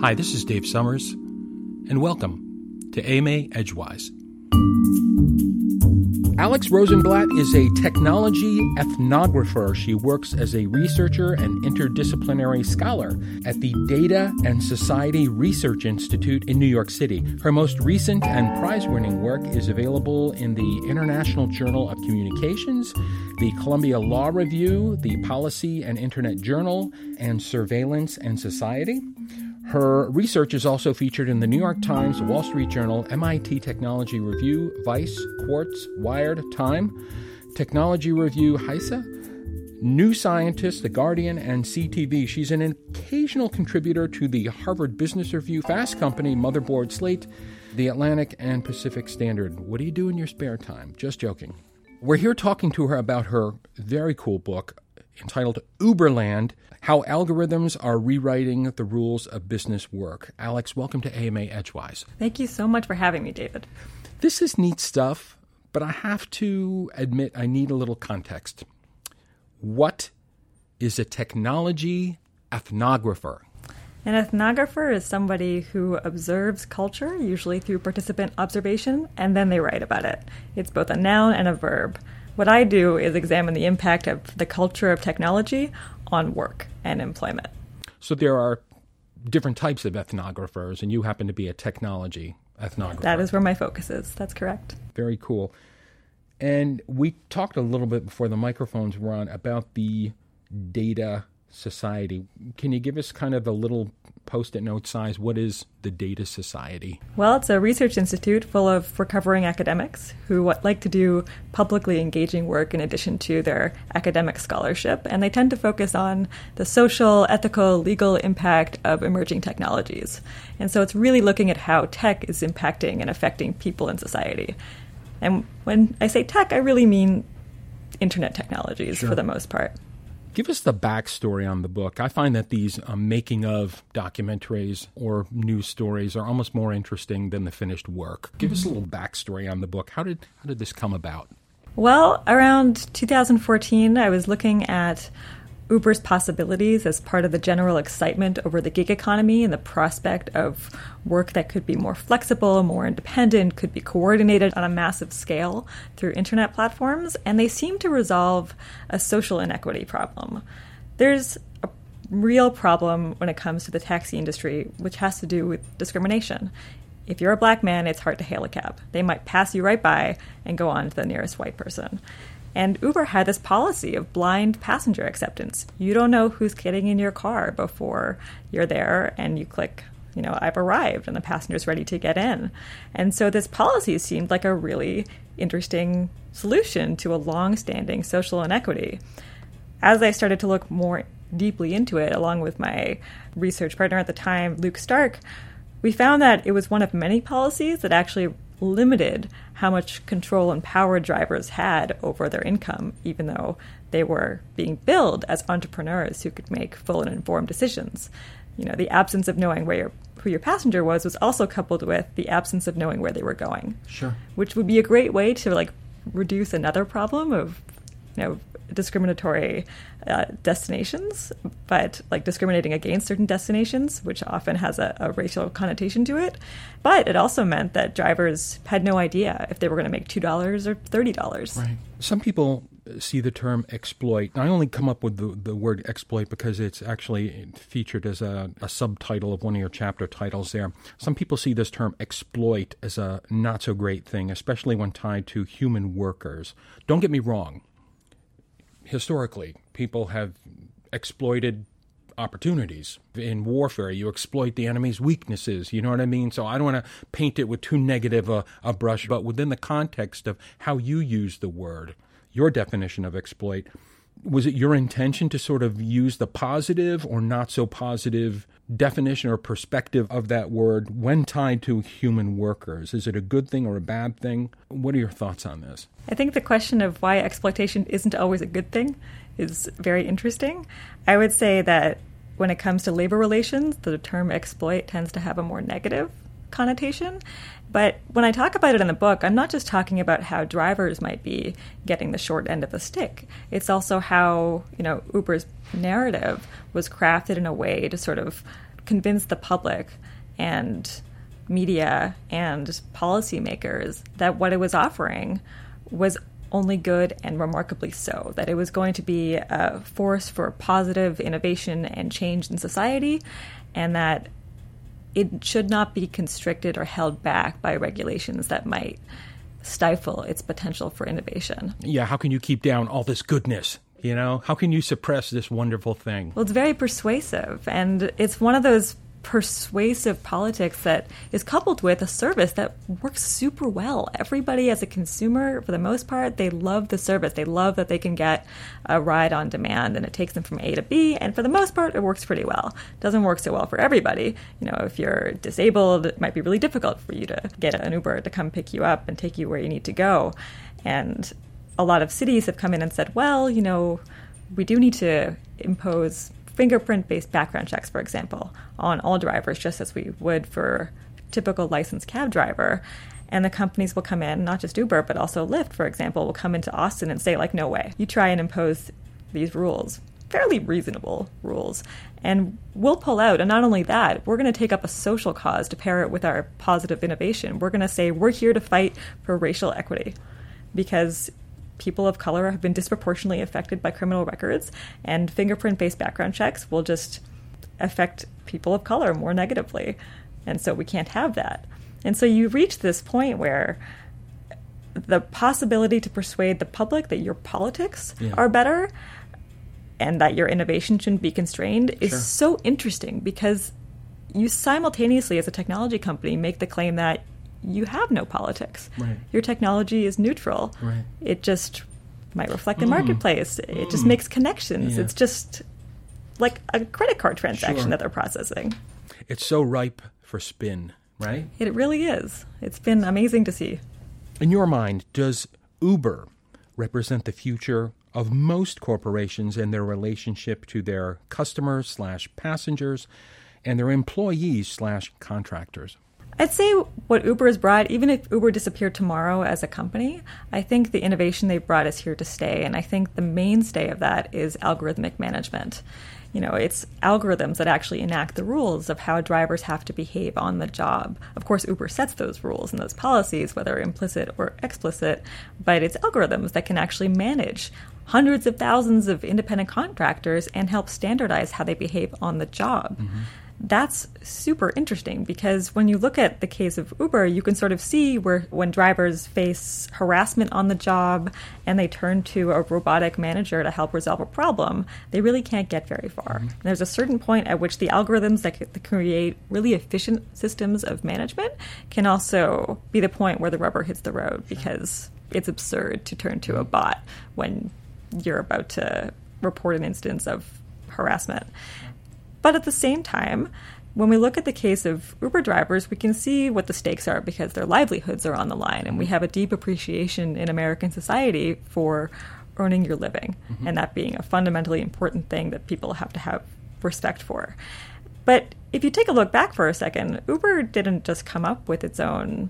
Hi, this is Dave Summers, and welcome to AMA Edgewise. Alex Rosenblat is a technology ethnographer. She works as a researcher and interdisciplinary scholar at the Data and Society Research Institute in New York City. Her most recent and prize winning work is available in the International Journal of Communications, the Columbia Law Review, the Policy and Internet Journal, and Surveillance and Society. Her research is also featured in the New York Times, Wall Street Journal, MIT Technology Review, Vice, Quartz, Wired, Time, Technology Review, HISA, New Scientist, The Guardian, and CTV. She's an occasional contributor to the Harvard Business Review, Fast Company, Motherboard, Slate, The Atlantic, and Pacific Standard. What do you do in your spare time? Just joking. We're here talking to her about her very cool book entitled Uberland how Algorithms Are Rewriting the Rules of Business Work. Alex, welcome to AMA Edgewise. Thank you so much for having me, David. This is neat stuff, but I have to admit I need a little context. What is a technology ethnographer? An ethnographer is somebody who observes culture, usually through participant observation, and then they write about it. It's both a noun and a verb. What I do is examine the impact of the culture of technology on work and employment. So there are different types of ethnographers, and you happen to be a technology ethnographer. That is where my focus is. That's correct. Very cool. And we talked a little bit before the microphones were on about the data society. Can you give us kind of a little post it note size, what is the Data Society? Well, it's a research institute full of recovering academics who like to do publicly engaging work in addition to their academic scholarship, and they tend to focus on the social, ethical, legal impact of emerging technologies. And so it's really looking at how tech is impacting and affecting people in society. And when I say tech, I really mean internet technologies sure. for the most part. Give us the backstory on the book. I find that these um, making of documentaries or news stories are almost more interesting than the finished work. Give us a little backstory on the book. How did how did this come about? Well, around 2014, I was looking at Uber's possibilities as part of the general excitement over the gig economy and the prospect of work that could be more flexible, more independent, could be coordinated on a massive scale through internet platforms, and they seem to resolve a social inequity problem. There's a real problem when it comes to the taxi industry, which has to do with discrimination. If you're a black man, it's hard to hail a cab. They might pass you right by and go on to the nearest white person. And Uber had this policy of blind passenger acceptance. You don't know who's getting in your car before you're there and you click, you know, I've arrived and the passenger's ready to get in. And so this policy seemed like a really interesting solution to a long standing social inequity. As I started to look more deeply into it, along with my research partner at the time, Luke Stark, we found that it was one of many policies that actually limited how much control and power drivers had over their income, even though they were being billed as entrepreneurs who could make full and informed decisions. You know, the absence of knowing where your, who your passenger was was also coupled with the absence of knowing where they were going. Sure. Which would be a great way to like reduce another problem of you know discriminatory uh, destinations, but like discriminating against certain destinations, which often has a, a, racial connotation to it. But it also meant that drivers had no idea if they were going to make two dollars or thirty dollars. Right. Some people see the term exploit. I only come up with the, the word exploit because it's actually featured as a, a subtitle of one of your chapter titles there. Some people see this term exploit as a not so great thing, especially when tied to human workers. Don't get me wrong historically, people have exploited opportunities in warfare. You exploit the enemy's weaknesses. You know what I mean? So I don't want to paint it with too negative a, a, brush, but within the context of how you use the word, your definition of exploit, was it your intention to sort of use the positive or not so positive definition or perspective of that word when tied to human workers? Is it a good thing or a bad thing? What are your thoughts on this? I think the question of why exploitation isn't always a good thing is very interesting. I would say that when it comes to labor relations, the term exploit tends to have a more negative connotation. But when I talk about it in the book, I'm not just talking about how drivers might be getting the short end of the stick. It's also how, you know, Uber's narrative was crafted in a way to sort of convince the public and media and policymakers that what it was offering was only good and remarkably so, that it was going to be a force for positive innovation and change in society, and that it should not be constricted or held back by regulations that might stifle its potential for innovation. Yeah, how can you keep down all this goodness? You know, how can you suppress this wonderful thing? Well, it's very persuasive, and it's one of those persuasive politics that is coupled with a service that works super well. Everybody, as a consumer, for the most part, they love the service. They love that they can get a ride on demand and it takes them from A to B. And for the most part, it works pretty well. It doesn't work so well for everybody. You know, if you're disabled, it might be really difficult for you to get an Uber to come pick you up and take you where you need to go. And a lot of cities have come in and said, well, you know, we do need to impose fingerprint based background checks, for example, on all drivers, just as we would for typical licensed cab driver. And the companies will come in, not just Uber, but also Lyft, for example, will come into Austin and say, like, no way. You try and impose these rules, fairly reasonable rules, and we'll pull out. And not only that, we're going to take up a social cause to pair it with our positive innovation. We're going to say, we're here to fight for racial equity because people of color have been disproportionately affected by criminal records, and fingerprint based background checks will just affect people of color more negatively. And so we can't have that. And so you reach this point where the possibility to persuade the public that your politics yeah. are better and that your innovation shouldn't be constrained is sure. so interesting because you simultaneously, as a technology company, make the claim that you have no politics. Right. Your technology is neutral. Right. It just might reflect the mm. marketplace. It mm. just makes connections. Yeah. It's just like a credit card transaction sure. that they're processing. It's so ripe for spin, right? It really is. It's been amazing to see. In your mind, does Uber represent the future of most corporations and their relationship to their customers slash passengers and their employees slash contractors? I'd say what Uber has brought, even if Uber disappeared tomorrow as a company, I think the innovation they've brought is here to stay. And I think the mainstay of that is algorithmic management. You know, it's algorithms that actually enact the rules of how drivers have to behave on the job. Of course, Uber sets those rules and those policies, whether implicit or explicit, but it's algorithms that can actually manage hundreds of thousands of independent contractors and help standardize how they behave on the job. Mm-hmm that's super interesting because when you look at the case of Uber, you can sort of see where when drivers face harassment on the job and they turn to a robotic manager to help resolve a problem, they really can't get very far. Mm-hmm. There's a certain point at which the algorithms that create really efficient systems of management can also be the point where the rubber hits the road because it's absurd to turn to a mm-hmm. bot when you're about to report an instance of harassment. But at the same time, when we look at the case of Uber drivers, we can see what the stakes are because their livelihoods are on the line. And we have a deep appreciation in American society for earning your living mm-hmm. and that being a fundamentally important thing that people have to have respect for. But if you take a look back for a second, Uber didn't just come up with its own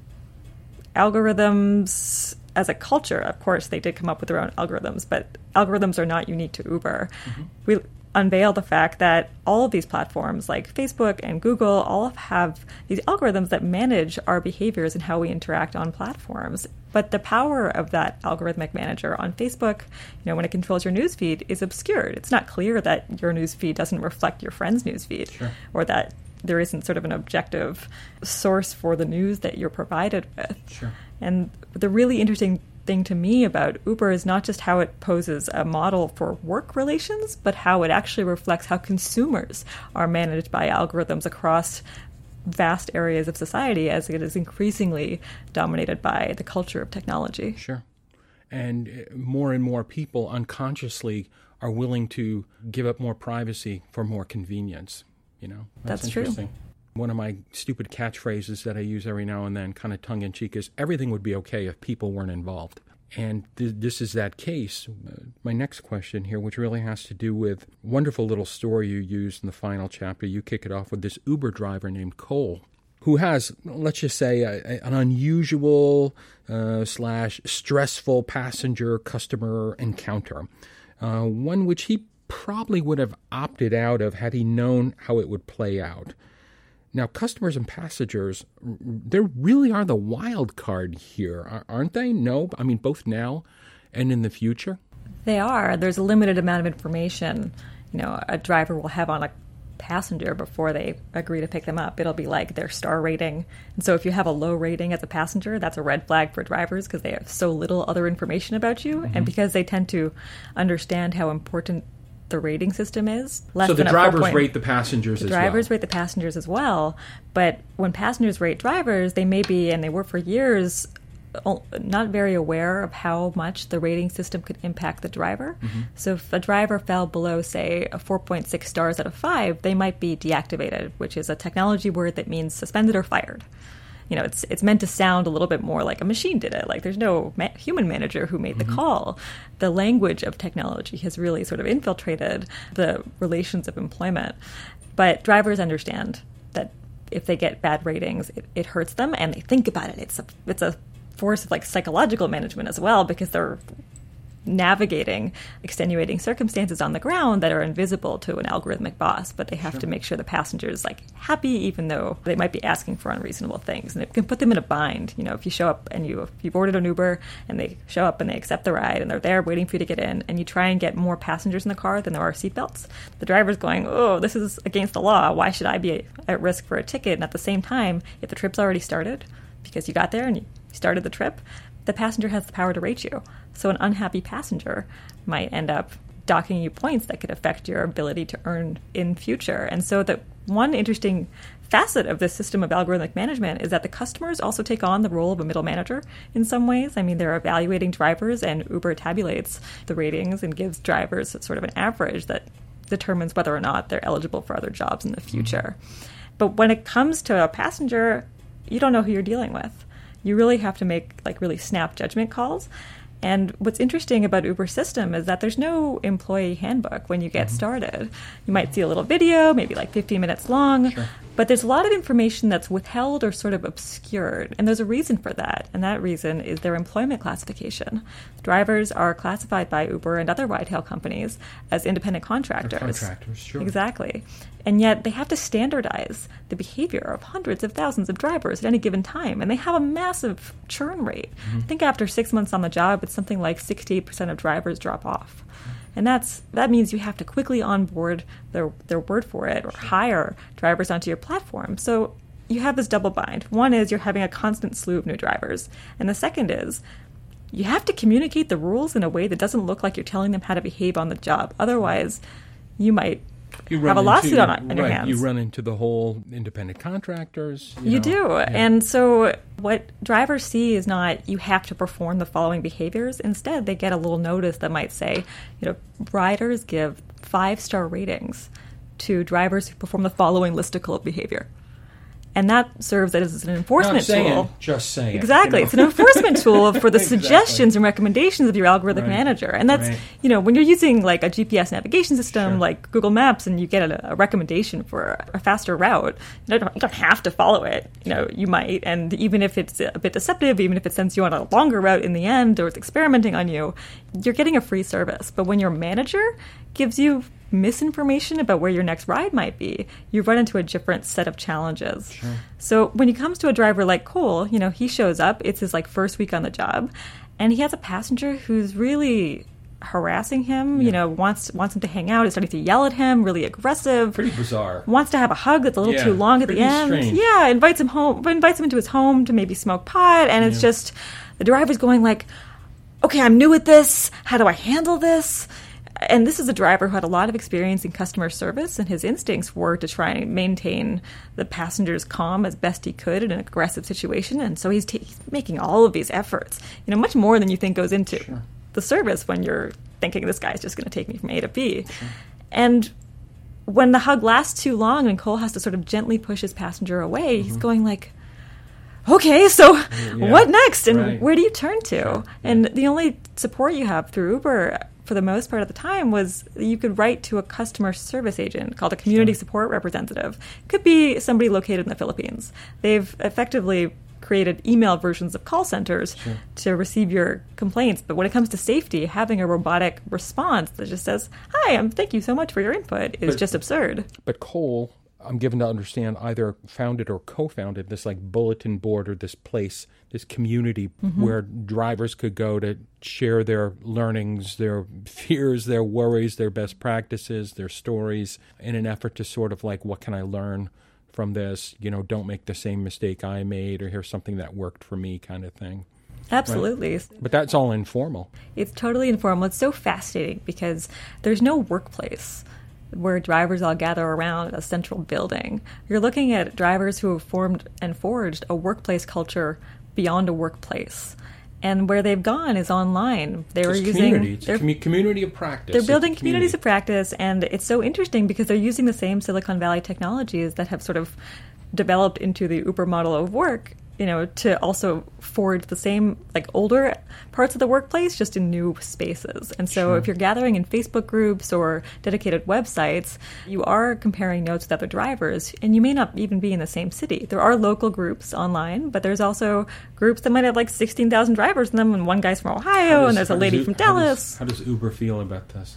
algorithms as a culture. Of course, they did come up with their own algorithms, but algorithms are not unique to Uber. Mm-hmm. We unveil the fact that all of these platforms like Facebook and Google all have these algorithms that manage our behaviors and how we interact on platforms. But the power of that algorithmic manager on Facebook, you know, when it controls your newsfeed, is obscured. It's not clear that your newsfeed doesn't reflect your friend's newsfeed sure. or that there isn't sort of an objective source for the news that you're provided with. Sure. And the really interesting thing to me about Uber is not just how it poses a model for work relations, but how it actually reflects how consumers are managed by algorithms across vast areas of society as it is increasingly dominated by the culture of technology. Sure. And uh, more and more people unconsciously are willing to give up more privacy for more convenience. You know, that's, that's true. One of my stupid catchphrases that I use every now and then, kind of tongue in cheek, is everything would be okay if people weren't involved. And th- this is that case. Uh, my next question here, which really has to do with wonderful little story you used in the final chapter. You kick it off with this Uber driver named Cole, who has, let's just say, a, a, an unusual uh, slash stressful passenger customer encounter, uh, one which he probably would have opted out of had he known how it would play out. Now, customers and passengers, they really are the wild card here, aren't they? No, I mean, both now and in the future? They are. There's a limited amount of information, you know, a driver will have on a passenger before they agree to pick them up. It'll be like their star rating. And so if you have a low rating as a passenger, that's a red flag for drivers because they have so little other information about you mm-hmm. and because they tend to understand how important the rating system is. so the drivers rate the passengers the as drivers well. rate the passengers as well. But when passengers rate drivers, they may be, and they were for years, not very aware of how much the rating system could impact the driver. Mm-hmm. So if a driver fell below, say, a 4.6 stars out of 5, they might be deactivated, which is a technology word that means suspended or fired. You know, it's it's meant to sound a little bit more like a machine did it. Like there's no ma- human manager who made mm-hmm. the call. The language of technology has really sort of infiltrated the relations of employment. But drivers understand that if they get bad ratings, it, it, hurts them, and they think about it. It's a it's a force of like psychological management as well because they're navigating extenuating circumstances on the ground that are invisible to an algorithmic boss, but they have sure. to make sure the passenger is like happy, even though they might be asking for unreasonable things, and it can put them in a bind. You know, if you show up and you you've ordered an Uber and they show up and they accept the ride and they're there waiting for you to get in, and you try and get more passengers in the car than there are seatbelts, the driver's going, "Oh, this is against the law. Why should I be at risk for a ticket?" And at the same time, if the trip's already started because you got there and you started the trip, the passenger has the power to rate you. So an unhappy passenger might end up docking you points that could affect your ability to earn in future. And so the one interesting facet of this system of algorithmic management is that the customers also take on the role of a middle manager in some ways. I mean, they're evaluating drivers, and Uber tabulates the ratings and gives drivers sort of an average that determines whether or not they're eligible for other jobs in the future. Mm-hmm. But when it comes to a passenger, you don't know who you're dealing with you really have to make like really snap judgment calls. And what's interesting about Uber system is that there's no employee handbook when you get mm-hmm. started. You might see a little video, maybe like 15 minutes long, sure. but there's a lot of information that's withheld or sort of obscured. And there's a reason for that. And that reason is their employment classification. Drivers are classified by Uber and other ride hail companies as independent contractors. Contractors, sure. Exactly. And yet they have to standardize the behavior of hundreds of thousands of drivers at any given time. And they have a massive churn rate. Mm-hmm. I think after six months on the job, it's something like 68% of drivers drop off. And that's that means you have to quickly onboard their their word for it or hire drivers onto your platform. So you have this double bind. One is you're having a constant slew of new drivers, and the second is you have to communicate the rules in a way that doesn't look like you're telling them how to behave on the job. Otherwise, you might you have a lawsuit into, on, on right, your hands. You run into the whole independent contractors. You, you know. do. Yeah. And so what drivers see is not you have to perform the following behaviors. Instead, they get a little notice that might say, you know, riders give five star ratings to drivers who perform the following listicle of behavior and that serves as an enforcement saying, tool. Just saying. Exactly. You know? It's an enforcement tool for the exactly. suggestions and recommendations of your algorithmic right. manager. And that's, right. you know, when you're using like a GPS navigation system sure. like Google Maps and you get a, a recommendation for a faster route, you don't, you don't, have to follow it. You know, you might. And even if it's a bit deceptive, even if it sends you on a longer route in the end or it's experimenting on you, you're getting a free service. But when your manager gives you misinformation about where your next ride might be, you run into a different set of challenges. Sure. So when it comes to a driver like Cole, you know, he shows up, it's his like first week on the job, and he has a passenger who's really harassing him, yeah. you know, wants wants him to hang out, is starting to yell at him, really aggressive. Pretty bizarre. Wants to have a hug that's a little yeah, too long at the end. Strange. Yeah, invites him home invites him into his home to maybe smoke pot and yeah. it's just the driver's going like, Okay, I'm new at this. How do I handle this? and this is a driver who had a lot of experience in customer service, and his instincts were to try and maintain the passenger's calm as best he could in an aggressive situation. And so he's, t- he's making all of these efforts, you know, much more than you think goes into sure. the service when you're thinking this guy's just going to take me from A to B. Sure. And when the hug lasts too long and Cole has to sort of gently push his passenger away, mm-hmm. he's going like, okay, so yeah. what next? And right. where do you turn to? Sure. And the only support you have through Uber for the most part of the time was you could write to a customer service agent called a community sure. support representative. Could be somebody located in the Philippines. They've effectively created email versions of call centers sure. to receive your complaints. But when it comes to safety, having a robotic response that just says, "Hi, I'm thank you so much for your input," is but, just absurd. But Cole I'm given to understand either founded or co-founded this like bulletin board or this place, this community mm-hmm. where drivers could go to share their learnings, their fears, their worries, their best practices, their stories in an effort to sort of like what can I learn from this, you know, don't make the same mistake I made or here's something that worked for me kind of thing. Absolutely. Right? But that's all informal. It's totally informal. It's so fascinating because there's no workplace where drivers all gather around a central building. You're looking at drivers who have formed and forged a workplace culture beyond a workplace. And where they've gone is online. They were using community. It's a community of practice. They're building communities of practice, and it's so interesting because they're using the same Silicon Valley technologies that have sort of developed into the Uber model of work you know, to also forge the same like older parts of the workplace just in new spaces. And so sure. if you're gathering in Facebook groups or dedicated websites, you are comparing notes with other drivers and you may not even be in the same city. There are local groups online, but there's also groups that might have like 16,000 drivers in them and one guy's from Ohio does, and there's a lady from Dallas. How does, how does Uber feel about this?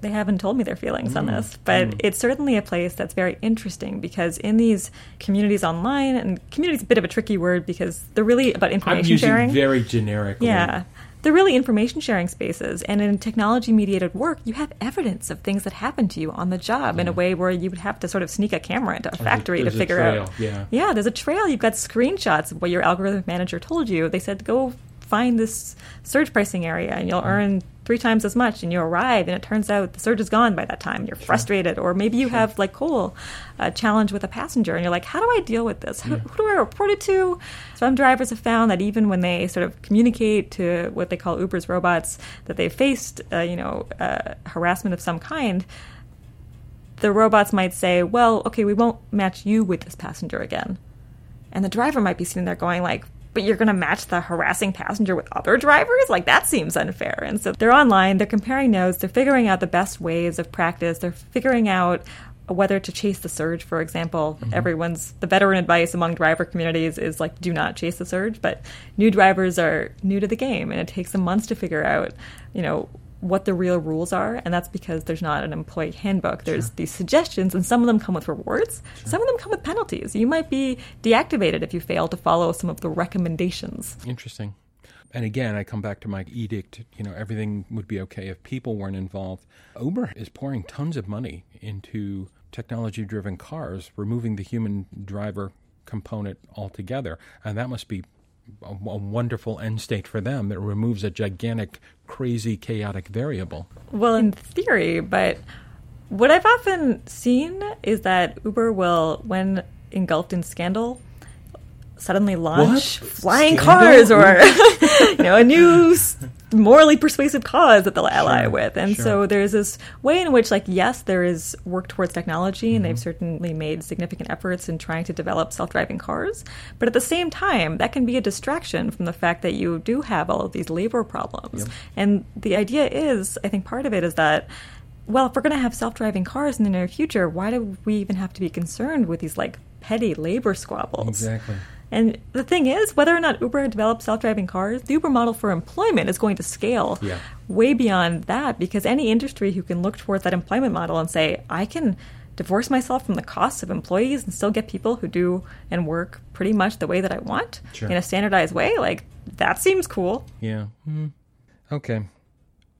They haven't told me their feelings mm. on this, but mm. it's certainly a place that's very interesting because in these communities online, and community is a bit of a tricky word because they're really about information I'm using sharing. Very generic. Yeah. They're really information sharing spaces. And in technology mediated work, you have evidence of things that happen to you on the job yeah. in a way where you would have to sort of sneak a camera into a factory there's to figure out. Yeah. yeah, there's a trail. You've got screenshots of what your algorithm manager told you. They said, go find this surge pricing area and you'll mm. earn three times as much and you arrive and it turns out the surge is gone by that time you're sure. frustrated or maybe you sure. have like Cole a challenge with a passenger and you're like how do I deal with this yeah. who, who do I report it to some drivers have found that even when they sort of communicate to what they call Uber's robots that they've faced uh, you know uh, harassment of some kind the robots might say well okay we won't match you with this passenger again and the driver might be sitting there going like but you're going to match the harassing passenger with other drivers? Like, that seems unfair. And so they're online, they're comparing notes, they're figuring out the best ways of practice, they're figuring out whether to chase the surge, for example. Mm-hmm. Everyone's the veteran advice among driver communities is like, do not chase the surge. But new drivers are new to the game, and it takes them months to figure out, you know, what the real rules are, and that's because there's not an employee handbook. There's sure. these suggestions, and some of them come with rewards, sure. some of them come with penalties. You might be deactivated if you fail to follow some of the recommendations. Interesting. And again, I come back to my edict, you know, everything would be okay if people weren't involved. Uber is pouring tons of money into technology driven cars, removing the human driver component altogether. And that must be a, a wonderful end state for them that removes a gigantic, crazy, chaotic variable. Well, in theory, but what I've often seen is that Uber will, when engulfed in scandal, suddenly launch what? flying Scandal? cars or you know a new morally persuasive cause that they'll ally sure, with and sure. so there's this way in which like yes there is work towards technology and mm-hmm. they've certainly made significant efforts in trying to develop self-driving cars but at the same time that can be a distraction from the fact that you do have all of these labor problems yep. and the idea is i think part of it is that well, if we're going to have self-driving cars in the near future, why do we even have to be concerned with these like petty labor squabbles? Exactly. And the thing is, whether or not Uber develops self driving cars, the Uber model for employment is going to scale yeah. way beyond that because any industry who can look towards that employment model and say, I can divorce myself from the costs of employees and still get people who do and work pretty much the way that I want sure. in a standardized way, like that seems cool. Yeah. Mm-hmm. Okay.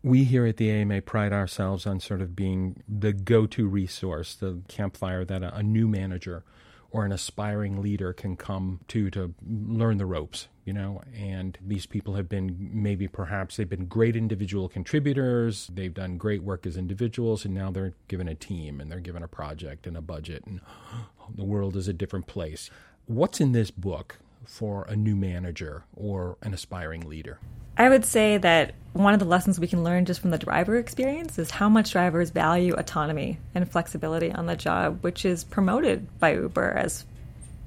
We here at the AMA pride ourselves on sort of being the go to resource, the campfire that a, a new manager or an aspiring leader can come to to learn the ropes you know? And these people have been maybe perhaps they've been great individual contributors they've done great work as individuals and now they're given a team and they're given a project and a budget and the world is a different place. What's in this book for a new manager or an aspiring leader I would say that one of the lessons we can learn just from the driver experience is how much drivers value autonomy and flexibility on the job, which is promoted by Uber as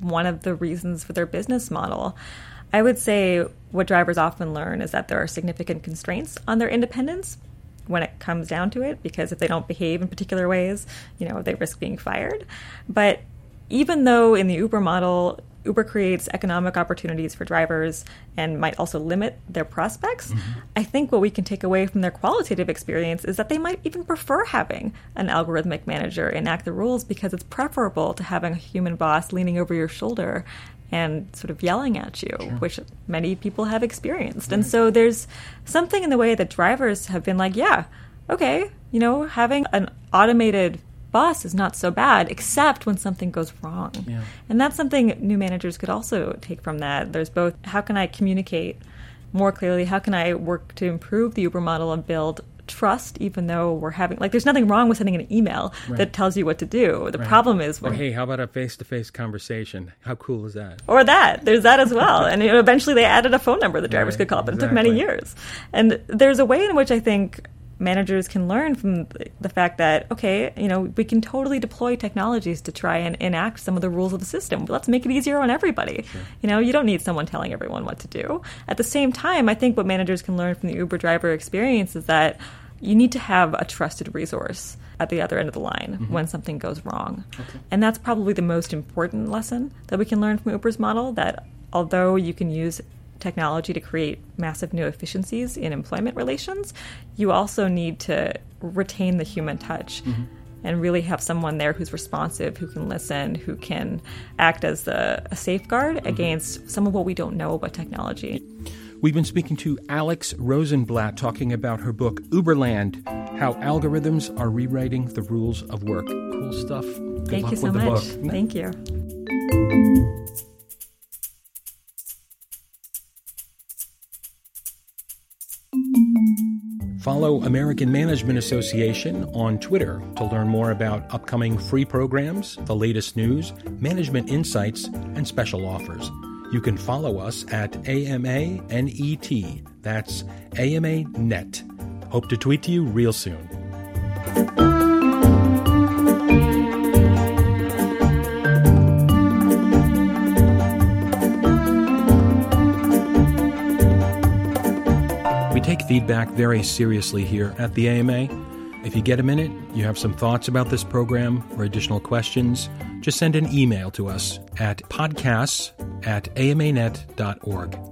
one of the reasons for their business model. I would say what drivers often learn is that there are significant constraints on their independence when it comes down to it, because if they don't behave in particular ways, you know, they risk being fired. But even though in the Uber model, Uber creates economic opportunities for drivers and might also limit their prospects. Mm-hmm. I think what we can take away from their qualitative experience is that they might even prefer having an algorithmic manager enact the rules because it's preferable to having a human boss leaning over your shoulder and sort of yelling at you, sure. which many people have experienced. Right. And so there's something in the way that drivers have been like, yeah, okay, you know, having an automated boss is not so bad, except when something goes wrong. Yeah. And that's something new managers could also take from that. There's both how can I communicate more clearly? How can I work to improve the Uber model and build trust, even though we're having like there's nothing wrong with sending an email right. that tells you what to do. The right. problem is when, or hey, how about a face-to-face conversation? How cool is that? Or that there's that as well. and you know, eventually they added a phone number the drivers right. could call, but exactly. it took many years. And there's a way in which I think managers can learn from the fact that okay you know we can totally deploy technologies to try and enact some of the rules of the system let's make it easier on everybody sure. you know you don't need someone telling everyone what to do at the same time i think what managers can learn from the uber driver experience is that you need to have a trusted resource at the other end of the line mm-hmm. when something goes wrong okay. and that's probably the most important lesson that we can learn from uber's model that although you can use technology to create massive new efficiencies in employment relations, you also need to retain the human touch. Mm-hmm. And really have someone there who's responsive, who can listen, who can act as a, a safeguard mm-hmm. against some of what we don't know about technology. We've been speaking to Alex Rosenblat talking about her book Uberland How Algorithms Are Rewriting the Rules of Work. Cool stuff. Good Thank you so much. Thank you. Follow American Management Association on Twitter to learn more about upcoming free programs, the latest news, management insights, and special offers. You can follow us at AMANET. That's AMANET. Hope to tweet to you real soon. Feedback very seriously here at the AMA. If you get a minute, you have some thoughts about this program or additional questions, just send an email to us at podcasts at amanet.org.